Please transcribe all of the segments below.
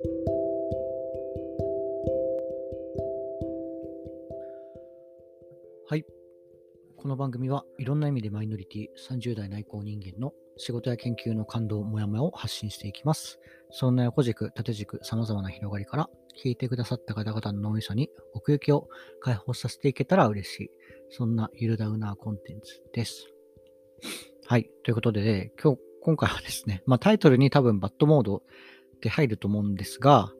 はい。この番組はいろんな意味でマイノリティ30代内向人間の仕事や研究の感動、もやもやを発信していきます。そんな横軸、縦軸、様々な広がりから聞いてくださった方々の脳みそに奥行きを解放させていけたら嬉しい。そんなゆるダウナーコンテンツです。はい。ということで、今日、今回はですね、まあタイトルに多分バッドモードって入ると思うんですが、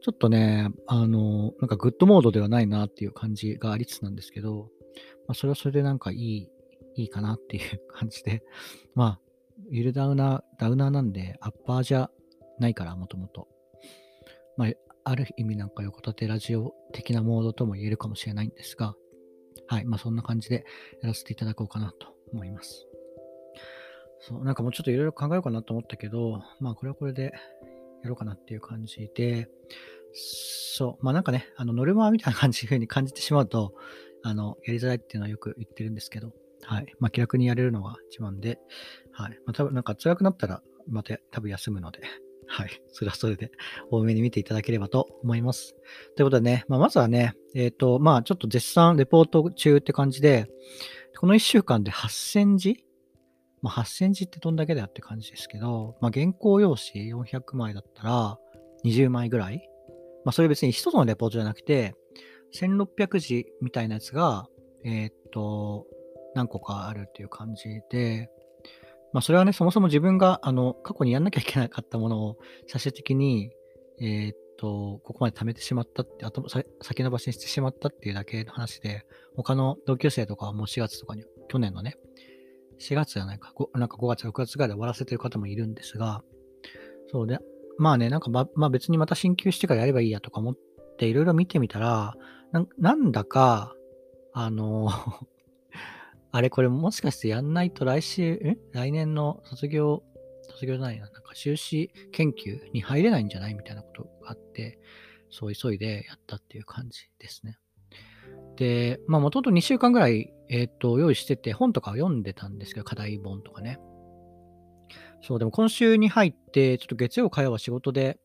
ちょっとね、あの、なんか good モードではないなっていう感じがありつつなんですけど、まあ、それはそれでなんかいい、いいかなっていう感じで、まあ、ゆるダウナー、ダウナーなんで、アッパーじゃないから、もともと。まあ、ある意味なんか横立てラジオ的なモードとも言えるかもしれないんですが、はい、まあそんな感じでやらせていただこうかなと思います。そう、なんかもうちょっといろいろ考えようかなと思ったけど、まあこれはこれでやろうかなっていう感じで、そう、まあなんかね、あのノルマみたいな感じ に感じてしまうと、あの、やりづらいっていうのはよく言ってるんですけど、はい。まあ、気楽にやれるのが一番で、はい。まあ、多分なんか辛くなったら、また多分休むので、はい。それはそれで多めに見ていただければと思います。ということでね、まあ、まずはね、えっ、ー、と、まあ、ちょっと絶賛レポート中って感じで、この1週間で8000字まあ、8000字ってどんだけだよって感じですけど、まあ、原稿用紙400枚だったら20枚ぐらい。まあ、それ別に一つのレポートじゃなくて、1600字みたいなやつが、えー、っと、何個かあるっていう感じで、まあそれはね、そもそも自分が、あの、過去にやんなきゃいけなかったものを最終的に、えー、っと、ここまで貯めてしまったって、あと先延ばしにしてしまったっていうだけの話で、他の同級生とかはもう4月とかに、去年のね、4月じゃないか、なんか5月、6月ぐらいで終わらせてる方もいるんですが、そうで、まあね、なんかま、まあ別にまた進級してからやればいいやとか思っていろいろ見てみたら、ななんだか、あの あれこれもしかしてやんないと来週、え？来年の卒業、卒業じゃないな、なんか修士研究に入れないんじゃない？みたいなことがあって、そう急いでやったっていう感じですね。で、まあもともと2週間ぐらい、えっ、ー、と、用意してて、本とか読んでたんですけど、課題本とかね。そう、でも今週に入って、ちょっと月曜、火曜は仕事で、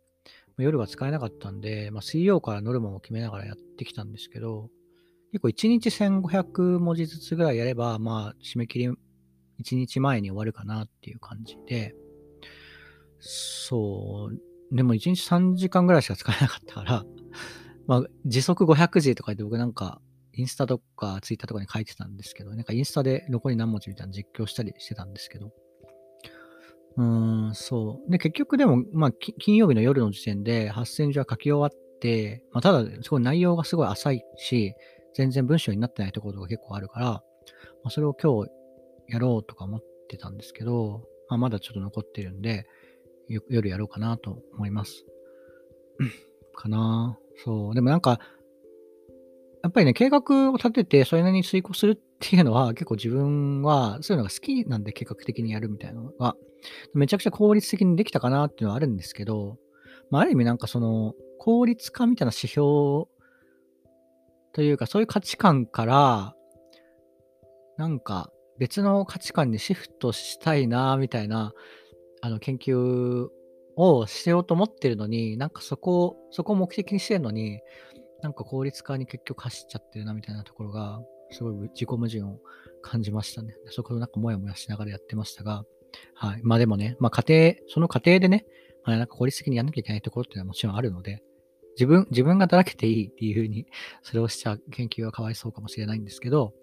夜は使えなかったんで、まあ、水曜からノルマを決めながらやってきたんですけど、結構1日1500文字ずつぐらいやれば、まあ、締め切り1日前に終わるかなっていう感じで、そう、でも1日3時間ぐらいしか使えなかったから、まあ、時速500字とかで僕なんか、インスタとかツイッターとかに書いてたんですけど、なんかインスタで残り何文字みたいな実況したりしてたんですけど、うーん、そう。で、結局でも、まあ、金曜日の夜の時点で8000字は書き終わって、まあ、ただ、すごい内容がすごい浅いし、全然文章になってないところが結構あるから、まあ、それを今日やろうとか思ってたんですけど、まあ、まだちょっと残ってるんで、夜やろうかなと思います。かなそう。でもなんか、やっぱりね、計画を立てて、それなりに遂行するっていうのは、結構自分は、そういうのが好きなんで、計画的にやるみたいなのが、めちゃくちゃ効率的にできたかなっていうのはあるんですけど、まあ、ある意味なんかその、効率化みたいな指標というか、そういう価値観から、なんか別の価値観にシフトしたいな、みたいな、あの、研究をしようと思ってるのに、なんかそこを、そこを目的にしてるのに、なんか効率化に結局走っちゃってるな、みたいなところが、すごい自己矛盾を感じましたね。そこをなんかもやもやしながらやってましたが、はい。まあでもね、まあ家庭、その過程でね、まあなんか効率的にやんなきゃいけないところっていうのはもちろんあるので、自分、自分がだらけていいっていうふうに、それをしちゃう研究はかわいそうかもしれないんですけど、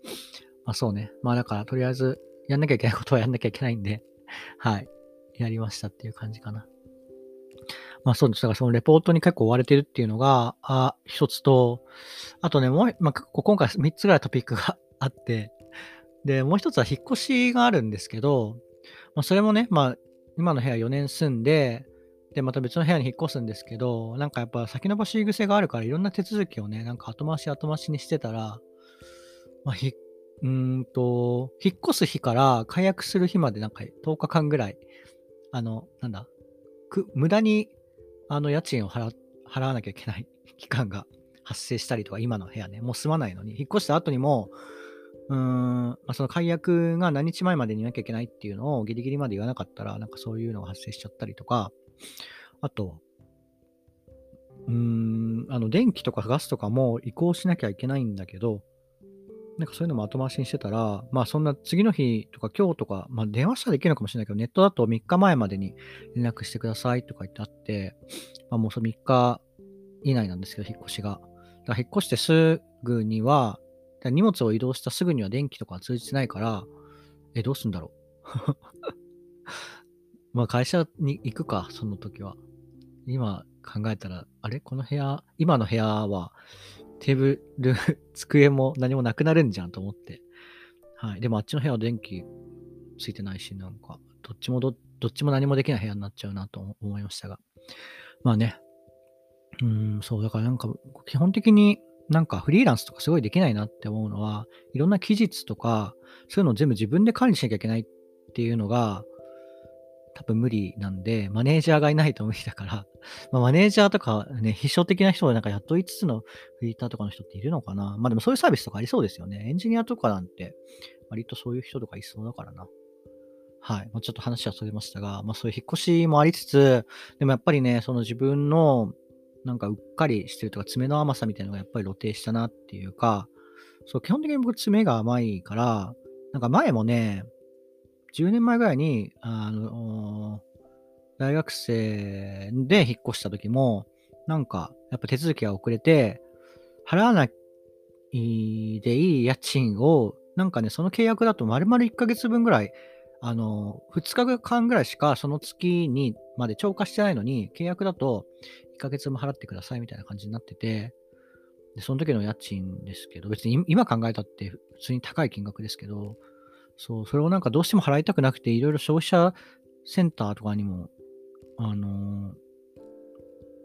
まあそうね。まあだから、とりあえず、やんなきゃいけないことはやんなきゃいけないんで、はい。やりましたっていう感じかな。まあそうです。だからそのレポートに結構追われてるっていうのが、あ、一つと、あとね、もう、まあ今回3つぐらいトピックが あって、で、もう一つは引っ越しがあるんですけど、まあそれもね、まあ今の部屋4年住んで、で、また別の部屋に引っ越すんですけど、なんかやっぱ先延ばし癖があるからいろんな手続きをね、なんか後回し後回しにしてたら、まあ、ひ、うんと、引っ越す日から解約する日までなんか10日間ぐらい、あの、なんだ、く無駄にあの家賃を払払わなきゃいけない 期間が発生したりとか、今の部屋ね、もう住まないのに、引っ越した後にも、うーん、まあ、その解約が何日前までにいなきゃいけないっていうのをギリギリまで言わなかったら、なんかそういうのが発生しちゃったりとか、あと、うーん、あの、電気とかガスとかも移行しなきゃいけないんだけど、なんかそういうのも後回しにしてたら、まあそんな次の日とか今日とか、まあ電話したらできるのかもしれないけど、ネットだと3日前までに連絡してくださいとか言ってあって、まあもうその3日以内なんですけど、引っ越しが。だから引っ越してすぐには、荷物を移動したすぐには電気とか通じてないから、え、どうすんだろう？まあ会社に行くか、その時は。今考えたら、あれ？この部屋、今の部屋はテーブル、机も何もなくなるんじゃんと思って。はい。でもあっちの部屋は電気ついてないし、なんか、どっちもど、どっちも何もできない部屋になっちゃうなと思いましたが。まあね。うん、そう、だからなんか、基本的になんかフリーランスとかすごいできないなって思うのは、いろんな期日とか、そういうのを全部自分で管理しなきゃいけないっていうのが、多分無理なんで、マネージャーがいないと無理だから、まあ、マネージャーとかね、秘書的な人をなんか雇いつつのフリーターとかの人っているのかなまあでもそういうサービスとかありそうですよね。エンジニアとかなんて、割とそういう人とかいそうだからな。はい。まあ、ちょっと話はそれましたが、まあそういう引っ越しもありつつ、でもやっぱりね、その自分のなんかうっかりしてるとか爪の甘さみたいなのがやっぱり露呈したなっていうか、そう、基本的に僕爪が甘いから、なんか前もね、10年前ぐらいに、あの、大学生で引っ越した時も、なんか、やっぱ手続きが遅れて、払わないでいい家賃を、なんかね、その契約だと丸々1ヶ月分ぐらい、あの、2日間ぐらいしかその月にまで超過してないのに、契約だと1ヶ月も払ってくださいみたいな感じになってて、で、その時の家賃ですけど、別に今考えたって普通に高い金額ですけど、そう、それをなんかどうしても払いたくなくて、いろいろ消費者センターとかにも、あのー、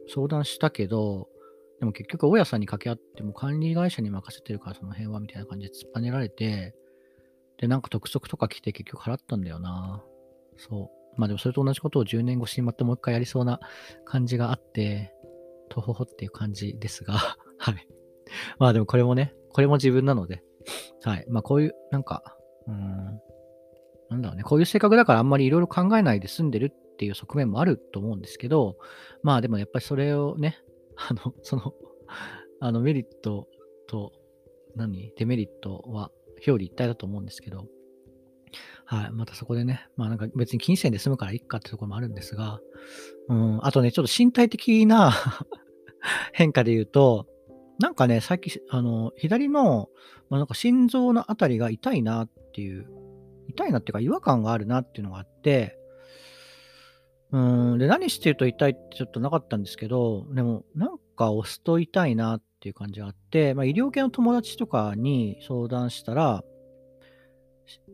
相談したけど、でも結局、大家さんに掛け合っても管理会社に任せてるから、その辺はみたいな感じで突っぱねられて、で、なんか督促とか来て結局払ったんだよな。そう。まあでもそれと同じことを10年越しにまたもう一回やりそうな感じがあって、とほほっていう感じですが、はい。まあでもこれもね、これも自分なので、はい。まあこういう、なんか、うん、なんだろうね、こういう性格だからあんまりいろいろ考えないで済んでるっていう側面もあると思うんですけど、まあでもやっぱりそれをね、あの、その、あのメリットと、何？デメリットは表裏一体だと思うんですけど、はい。またそこでね、まあなんか別に金銭で済むからいっかってところもあるんですが、うん、あとね、ちょっと身体的な 変化で言うと、なんかね、最近、あの、左の、まあ、なんか心臓のあたりが痛いなっていう、痛いなっていうか違和感があるなっていうのがあって、うん、で、何してると痛いってちょっとなかったんですけど、でも、なんか押すと痛いなっていう感じがあって、まあ、医療系の友達とかに相談したら、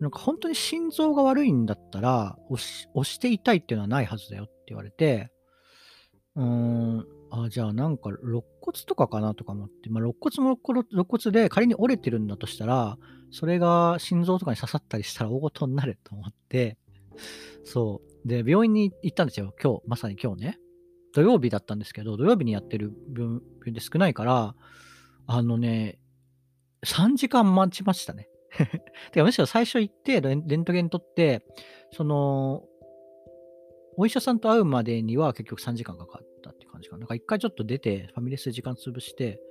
なんか本当に心臓が悪いんだったら押し、押して痛いっていうのはないはずだよって言われて、うーん、あ、じゃあなんか肋骨とかかなとか思って、まあ、肋骨も肋骨で仮に折れてるんだとしたら、それが心臓とかに刺さったりしたら大ごとになると思って、そう。で、病院に行ったんですよ。今日、まさに今日ね。土曜日だったんですけど、土曜日にやってる病院で少ないから、あのね、3時間待ちましたね。てかむしろ最初行ってレントゲン取って、その、お医者さんと会うまでには結局3時間かかったって感じかな。なんか一回ちょっと出て、ファミレスで時間潰して、だか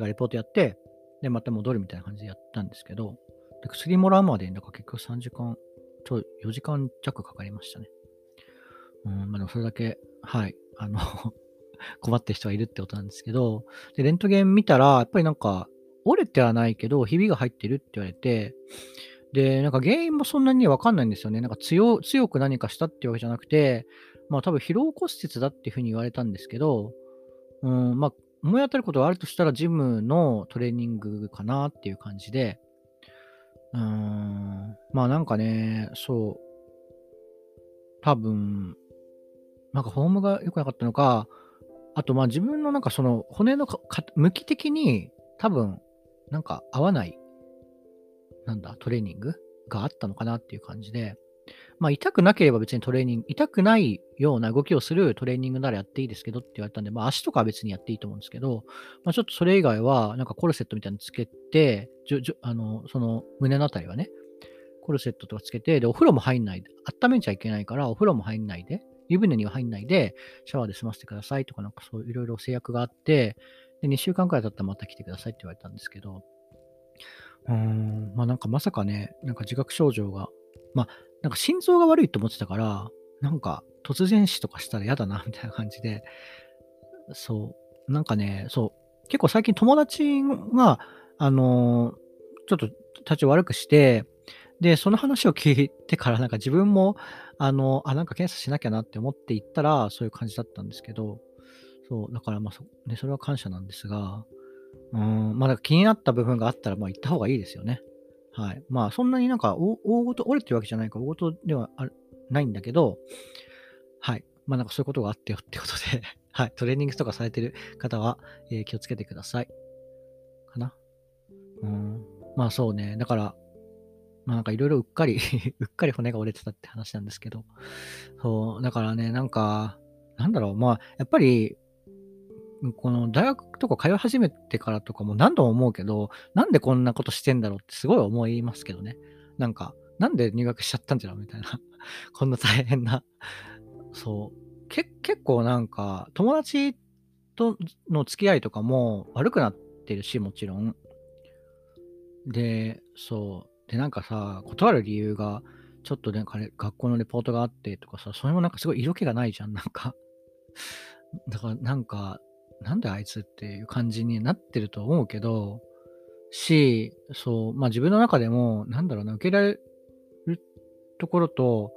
らレポートやって、で、また戻るみたいな感じでやったんですけど、で薬もらうまでに、だから結局3時間、ちょ、4時間弱かかりましたね。うん、まあでもそれだけ、はい、あの 困ってる人がいるってことなんですけど、で、レントゲン見たら、やっぱりなんか、折れてはないけど、ひびが入ってるって言われて、で、なんか原因もそんなにわかんないんですよね。なんか強強く何かしたっていうわけじゃなくて、まあ多分疲労骨折だっていうふうに言われたんですけど、うん、まあ思い当たることがあるとしたらジムのトレーニングかなっていう感じで、うん、まあなんかね、そう、多分、なんかフォームが良くなかったのか、あとまあ自分のなんかその骨の向き的に多分なんか合わない、なんだ、トレーニングがあったのかなっていう感じで、まあ痛くなければ別にトレーニング、痛くないような動きをするトレーニングならやっていいですけどって言われたんで、まあ足とかは別にやっていいと思うんですけど、まあちょっとそれ以外は、なんかコルセットみたいにつけて、じょじょあの、その胸のあたりはね、コルセットとかつけて、で、お風呂も入んないで、温めちゃいけないから、お風呂も入んないで湯船には入んないで、シャワーで済ませてくださいとか、なんかそういろいろ制約があって、で、2週間くらい経ったらまた来てくださいって言われたんですけど、うん、まあなんかまさかね、なんか自覚症状が、まあなんか心臓が悪いと思ってたから、なんか突然死とかしたら嫌だな、みたいな感じで、そう、なんかね、そう、結構最近友達が、あのー、ちょっと体調悪くして、で、その話を聞いてから、なんか自分も、あの、あ、なんか検査しなきゃなって思って行ったら、そういう感じだったんですけど、そう、だからまあそ、ね、それは感謝なんですが、うん、まあ、気になった部分があったら、まあ、行った方がいいですよね。はい。まあ、そんなになんか大、大ごと、折れてるわけじゃないから、大ごとではないんだけど、はい。まあ、なんかそういうことがあってよって ことではい。トレーニングとかされてる方は、えー、気をつけてください。かな。うん。まあ、そうね。だから、まあなんかいろいろうっかり うっかり骨が折れてたって話なんですけど、そう、だからね、なんか、なんだろう、まあ、やっぱり、この大学とか通い始めてからとかも何度も思うけど、なんでこんなことしてんだろうってすごい思いますけどね。なんか、なんで入学しちゃったんじゃろうみたいな。こんな大変な。そう。け結構なんか、友達との付き合いとかも悪くなってるし、もちろん。で、そう。で、なんかさ、断る理由が、ちょっとね、学校のレポートがあってとかさ、それもなんかすごい色気がないじゃん、なんか だからなんか、なんであいつっていう感じになってると思うけど、し、そう、まあ自分の中でも、なんだろうな、受けられるところと、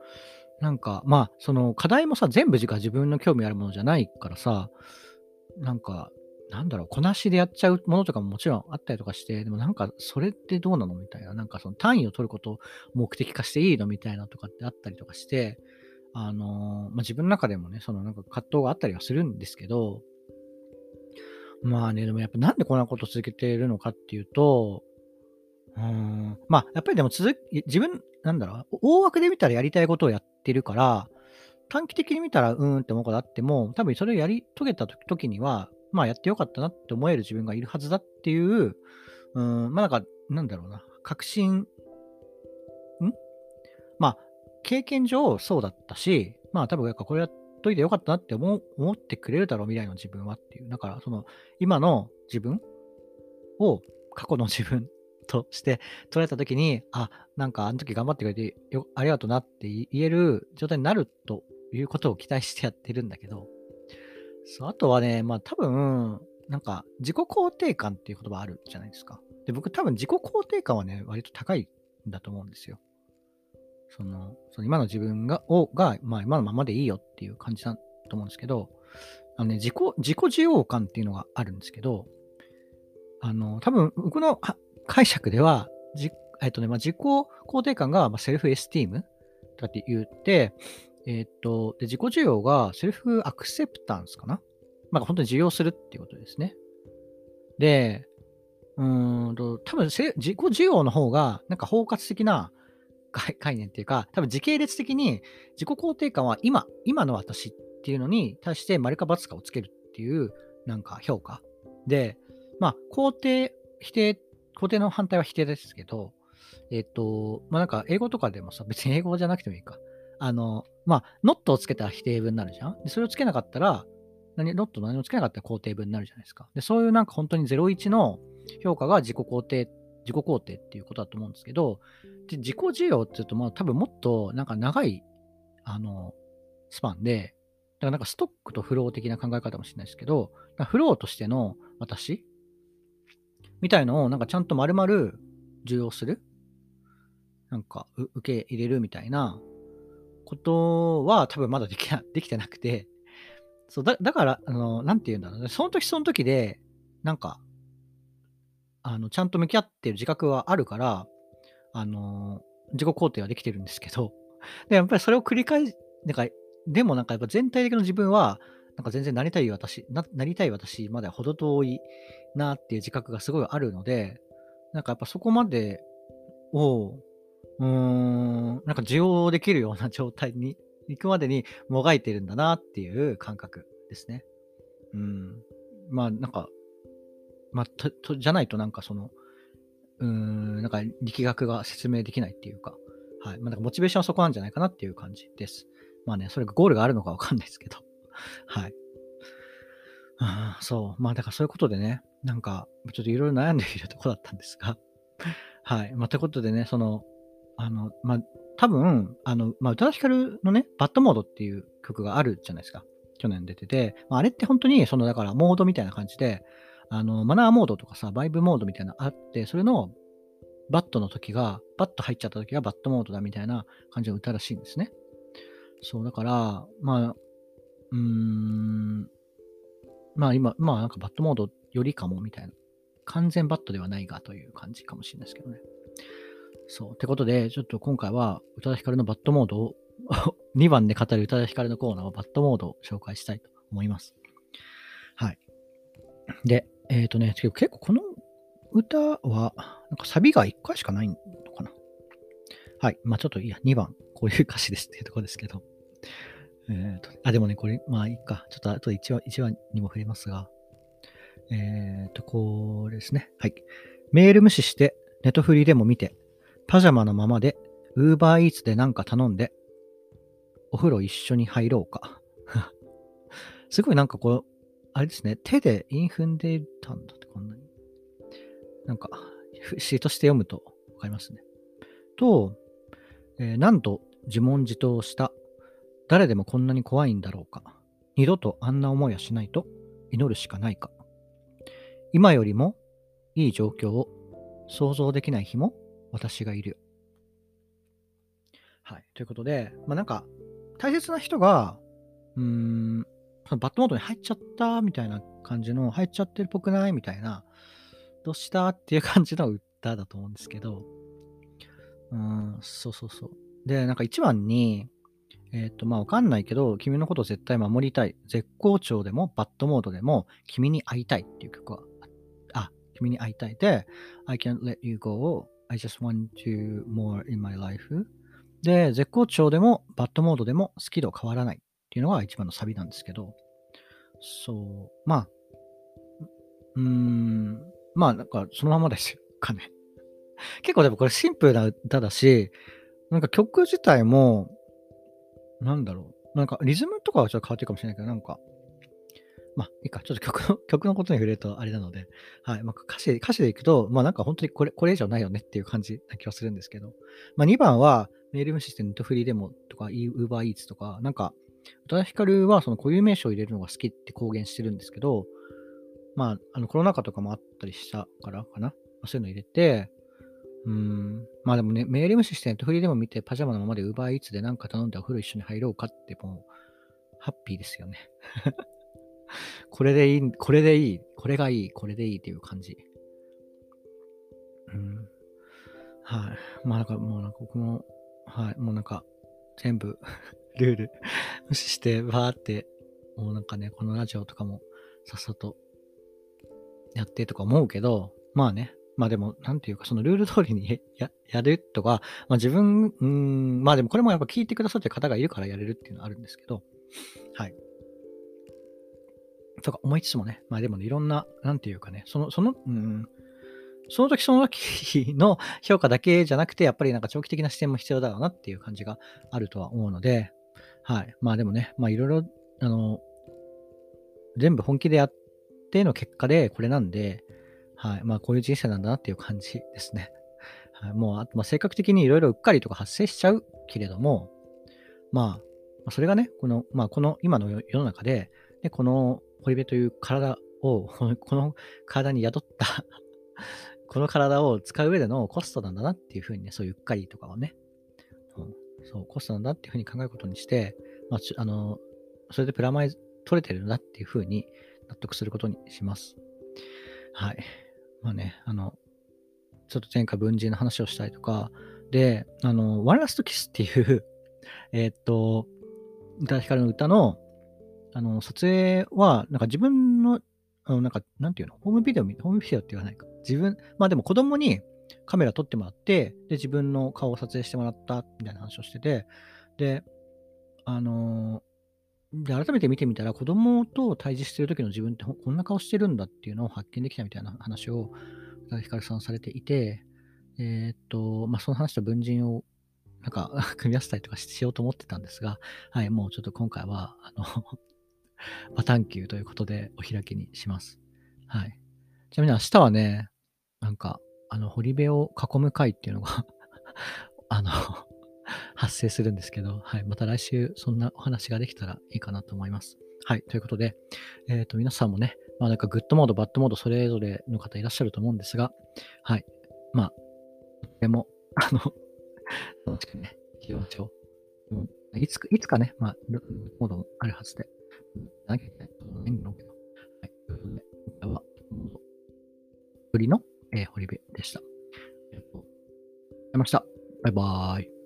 なんか、まあ、その課題もさ、全部が自分の興味あるものじゃないからさ、なんか、なんだろう、こなしでやっちゃうものとかももちろんあったりとかして、でもなんかそれってどうなのみたいな、なんかその単位を取ることを目的化していいのみたいなとかってあったりとかして、あのー、まあ、自分の中でもね、そのなんか葛藤があったりはするんですけど、まあね、でもやっぱなんでこんなこと続けているのかっていうと、うん、まあやっぱりでも続、自分、なんだろう、大枠で見たらやりたいことをやってるから、短期的に見たらうーんって思うことあっても、多分それをやり遂げた時には、まあやってよかったなって思える自分がいるはずだっていう、うん、まあなんか、なんだろうな、確信、ん？まあ、経験上そうだったし、まあ多分やっぱこれやっといてよかったなって思思ってくれるだろう、未来の自分はっていう。だから、その、今の自分を過去の自分として捉えたときに、あ、なんかあの時頑張ってくれてよありがとうなって言える状態になるということを期待してやってるんだけど、そう、あとはね、まあ多分、なんか自己肯定感っていう言葉あるじゃないですか。で、僕多分自己肯定感はね、割と高いんだと思うんですよ。その、その今の自分が、をが、まあ今のままでいいよっていう感じだと思うんですけど、あのね、自己、自己需要感っていうのがあるんですけど、あの、多分僕の解釈では、じえっとね、まあ、自己肯定感が、まあ、セルフエスティームとかって言って、え、っと、で、自己需要がセルフアクセプタンスかな？まあ、本当に受容するっていうことですね。で、うんと、多分自己需要の方が、なんか包括的な概念っていうか、多分時系列的に自己肯定感は今、今の私っていうのに対して丸か×かをつけるっていう、なんか評価。で、まあ、肯定、否定、肯定の反対は否定ですけど、えっ、と、まあなんか英語とかでもさ、別に英語じゃなくてもいいか。あの、まあ、not をつけたら否定文になるじゃん。で、それをつけなかったら、何、not 何もつけなかったら肯定文になるじゃないですか。で、そういうなんか本当に01の評価が自己肯定、自己肯定っていうことだと思うんですけど、で自己需要って言うと、まあ多分もっとなんか長い、あの、スパンで、だからなんかストックとフロー的な考え方かもしれないですけど、フローとしての私？みたいのをなんかちゃんと丸々受容する？なんか受け入れるみたいなことは多分まだでき できてなくて、そうだだから、あの、なんて言うんだろうね。その時その時で、なんか、あの、ちゃんと向き合ってる自覚はあるから、あの、自己肯定はできてるんですけど、で、やっぱりそれを繰り返し、なんか、でもなんかやっぱ全体的な自分は、なんか全然なりたい私、ななりたい私までは程遠いなっていう自覚がすごいあるので、なんかやっぱそこまでをうーん、なんか需要できるような状態に 行くまでにもがいてるんだなっていう感覚ですね。うん。まあ、なんか、まあ、と、とじゃないとなんかその、うーん、なんか力学が説明できないっていうか、はい。まあ、なんかモチベーションはそこなんじゃないかなっていう感じです。まあね、それがゴールがあるのかわかんないですけど。はい。あそう。まあだからそういうことでね、なんか、ちょっといろいろ悩んでいるとこだったんですが。はい。まあ、ということでね、その、あの、まあ、多分、あの、まあ、宇多田ヒカルのね、バッドモードっていう曲があるじゃないですか。去年出てて、まあ、あれって本当に、その、だから、モードみたいな感じで、あの、マナーモードとかさ、バイブモードみたいなのあって、それの、 bad の時が、 bad 入っちゃった時が bad モードだみたいな感じの歌らしいんですね。そう、だから、まあ、うーん、まあ今、まあなんか bad モードよりかもみたいな。完全 bad ではないがという感じかもしれないですけどね。そう。ってことで、ちょっと今回は宇多田ヒカルの BAD モードを 2番で語る宇多田ヒカルのコーナーはバットモードを紹介したいと思います。はい。で、えっ、ー、とね、結構この歌は、なんかサビが1回しかないのかな。はい。まあちょっといいや、2番、こういう歌詞ですっていうとこですけど。えっ、ー、と、あ、でもね、これ、まあいいか。ちょっとあと1話、1話にも触れますが、えっ、ー、と、これですね。はい。メール無視して、ネトフリでも見て、パジャマのままで、ウーバーイーツでなんか頼んで、お風呂一緒に入ろうか。すごいなんかこう、あれですね、手でイン踏んでいたんだってこんなに。なんか、詩として読むとわかりますね。と、えー、なんと自問自答した。誰でもこんなに怖いんだろうか。二度とあんな思いはしないと祈るしかないか。今よりもいい状況を想像できない日も私がいるよ。はい。ということで、まあなんか、大切な人が、うーん、そのバットモードに入っちゃったみたいな感じの、入っちゃってるっぽくないみたいな、どうしたっていう感じの歌だと思うんですけど、うん、そうそうそう。で、なんか一番に、えっ、ー、と、まあわかんないけど、君のことを絶対守りたい。絶好調でも、バッドモードでも、君に会いたいっていう曲はあ君に会いたいで、I can't let you go, I just want you more in my life で、絶好調でもバッドモードでも好き度変わらないっていうのが一番のサビなんですけど、そう、まあ、うーん、まあなんかそのままですよ、かね。結構でもこれシンプルな歌だし、なんか曲自体も、なんだろう、なんかリズムとかはちょっと変わってるかもしれないけど、なんか、まあ、いいか、ちょっと曲の、曲のことに触れるとあれなので、はい。まあ、歌詞、歌詞でいくと、まあなんか本当にこれ、これ以上ないよねっていう感じな気がするんですけど、まあ2番は、メール無視してネットフリーデモとか、ウーバーイーツとか、なんか、宇多田ヒカルはその固有名詞を入れるのが好きって公言してるんですけど、まあ、あのコロナ禍とかもあったりしたからかな。そういうの入れて、うん、まあでもね、メール無視してネットフリでも見て、パジャマのままでウーバーイーツでなんか頼んでお風呂一緒に入ろうかってもう、ハッピーですよね。これでいい、これでいい、これがいい、これでいいっていう感じ。うん。はい。まあなんかもうなんか僕も、はい、もうなんか全部 ルール無視して、バーって、もうなんかね、このラジオとかもさっさとやってとか思うけど、まあね、まあでも、なんていうか、そのルール通りに ややるとか、まあ自分、うん、まあでもこれもやっぱ聞いてくださってる方がいるからやれるっていうのはあるんですけど、はい。とか思いつつもね、まあでもね、いろんな、なんていうかね、その、その、うん、その時その時の評価だけじゃなくて、やっぱりなんか長期的な視点も必要だろうなっていう感じがあるとは思うので、はい。まあでもね、まあいろいろ、あの、全部本気でやっての結果でこれなんで、はい。まあこういう人生なんだなっていう感じですね。はい、もう、あとまあ性格的にいろいろうっかりとか発生しちゃうけれども、まあ、それがね、この、まあこの今の世の中で、で、この堀部という体を、この体に宿った この体を使う上でのコストなんだなっていうふうにね、そういううっかりとかをね、そう、コストなんだっていうふうに考えることにして、まあ、あの、それでプラマイ取れてるんだっていうふうに納得することにします。はい。まあね、あの、ちょっと前回文人の話をしたりとか、で、あの、ワンラストキスっていう えっと、宇多田ヒカルの歌の、あの、撮影は、なんか自分の、あのなんか、なんていうの、ホームビデオ、ホームビデオって言わないか。自分、まあでも子供にカメラ撮ってもらって、で、自分の顔を撮影してもらったみたいな話をしてて、で、あのー、で、改めて見てみたら、子供と対峙してる時の自分ってこんな顔してるんだっていうのを発見できたみたいな話を、ヒカルさんされていて、えー、っと、まあ、その話と文人をなんか、組み合わせたりとかしようと思ってたんですが、はい、もうちょっと今回は、あの バタンキューということでお開きにします。はい。ちなみに明日はね、なんか、あの、堀部を囲む会っていうのが あの発生するんですけど、はい。また来週、そんなお話ができたらいいかなと思います。はい。ということで、えっ、ー、と、皆さんもね、まあなんか good モード、 bad モード、それぞれの方いらっしゃると思うんですが、はい。まあ、でも、あの、楽しくね、生きましょう。うん、いつか、いつかね、まあ、グッドモードあるはずで、なきゃいけないうんだけど、はい。ということで、今回は、ぶりの、えー、堀部でした。ありがとうございました。バイバーイ。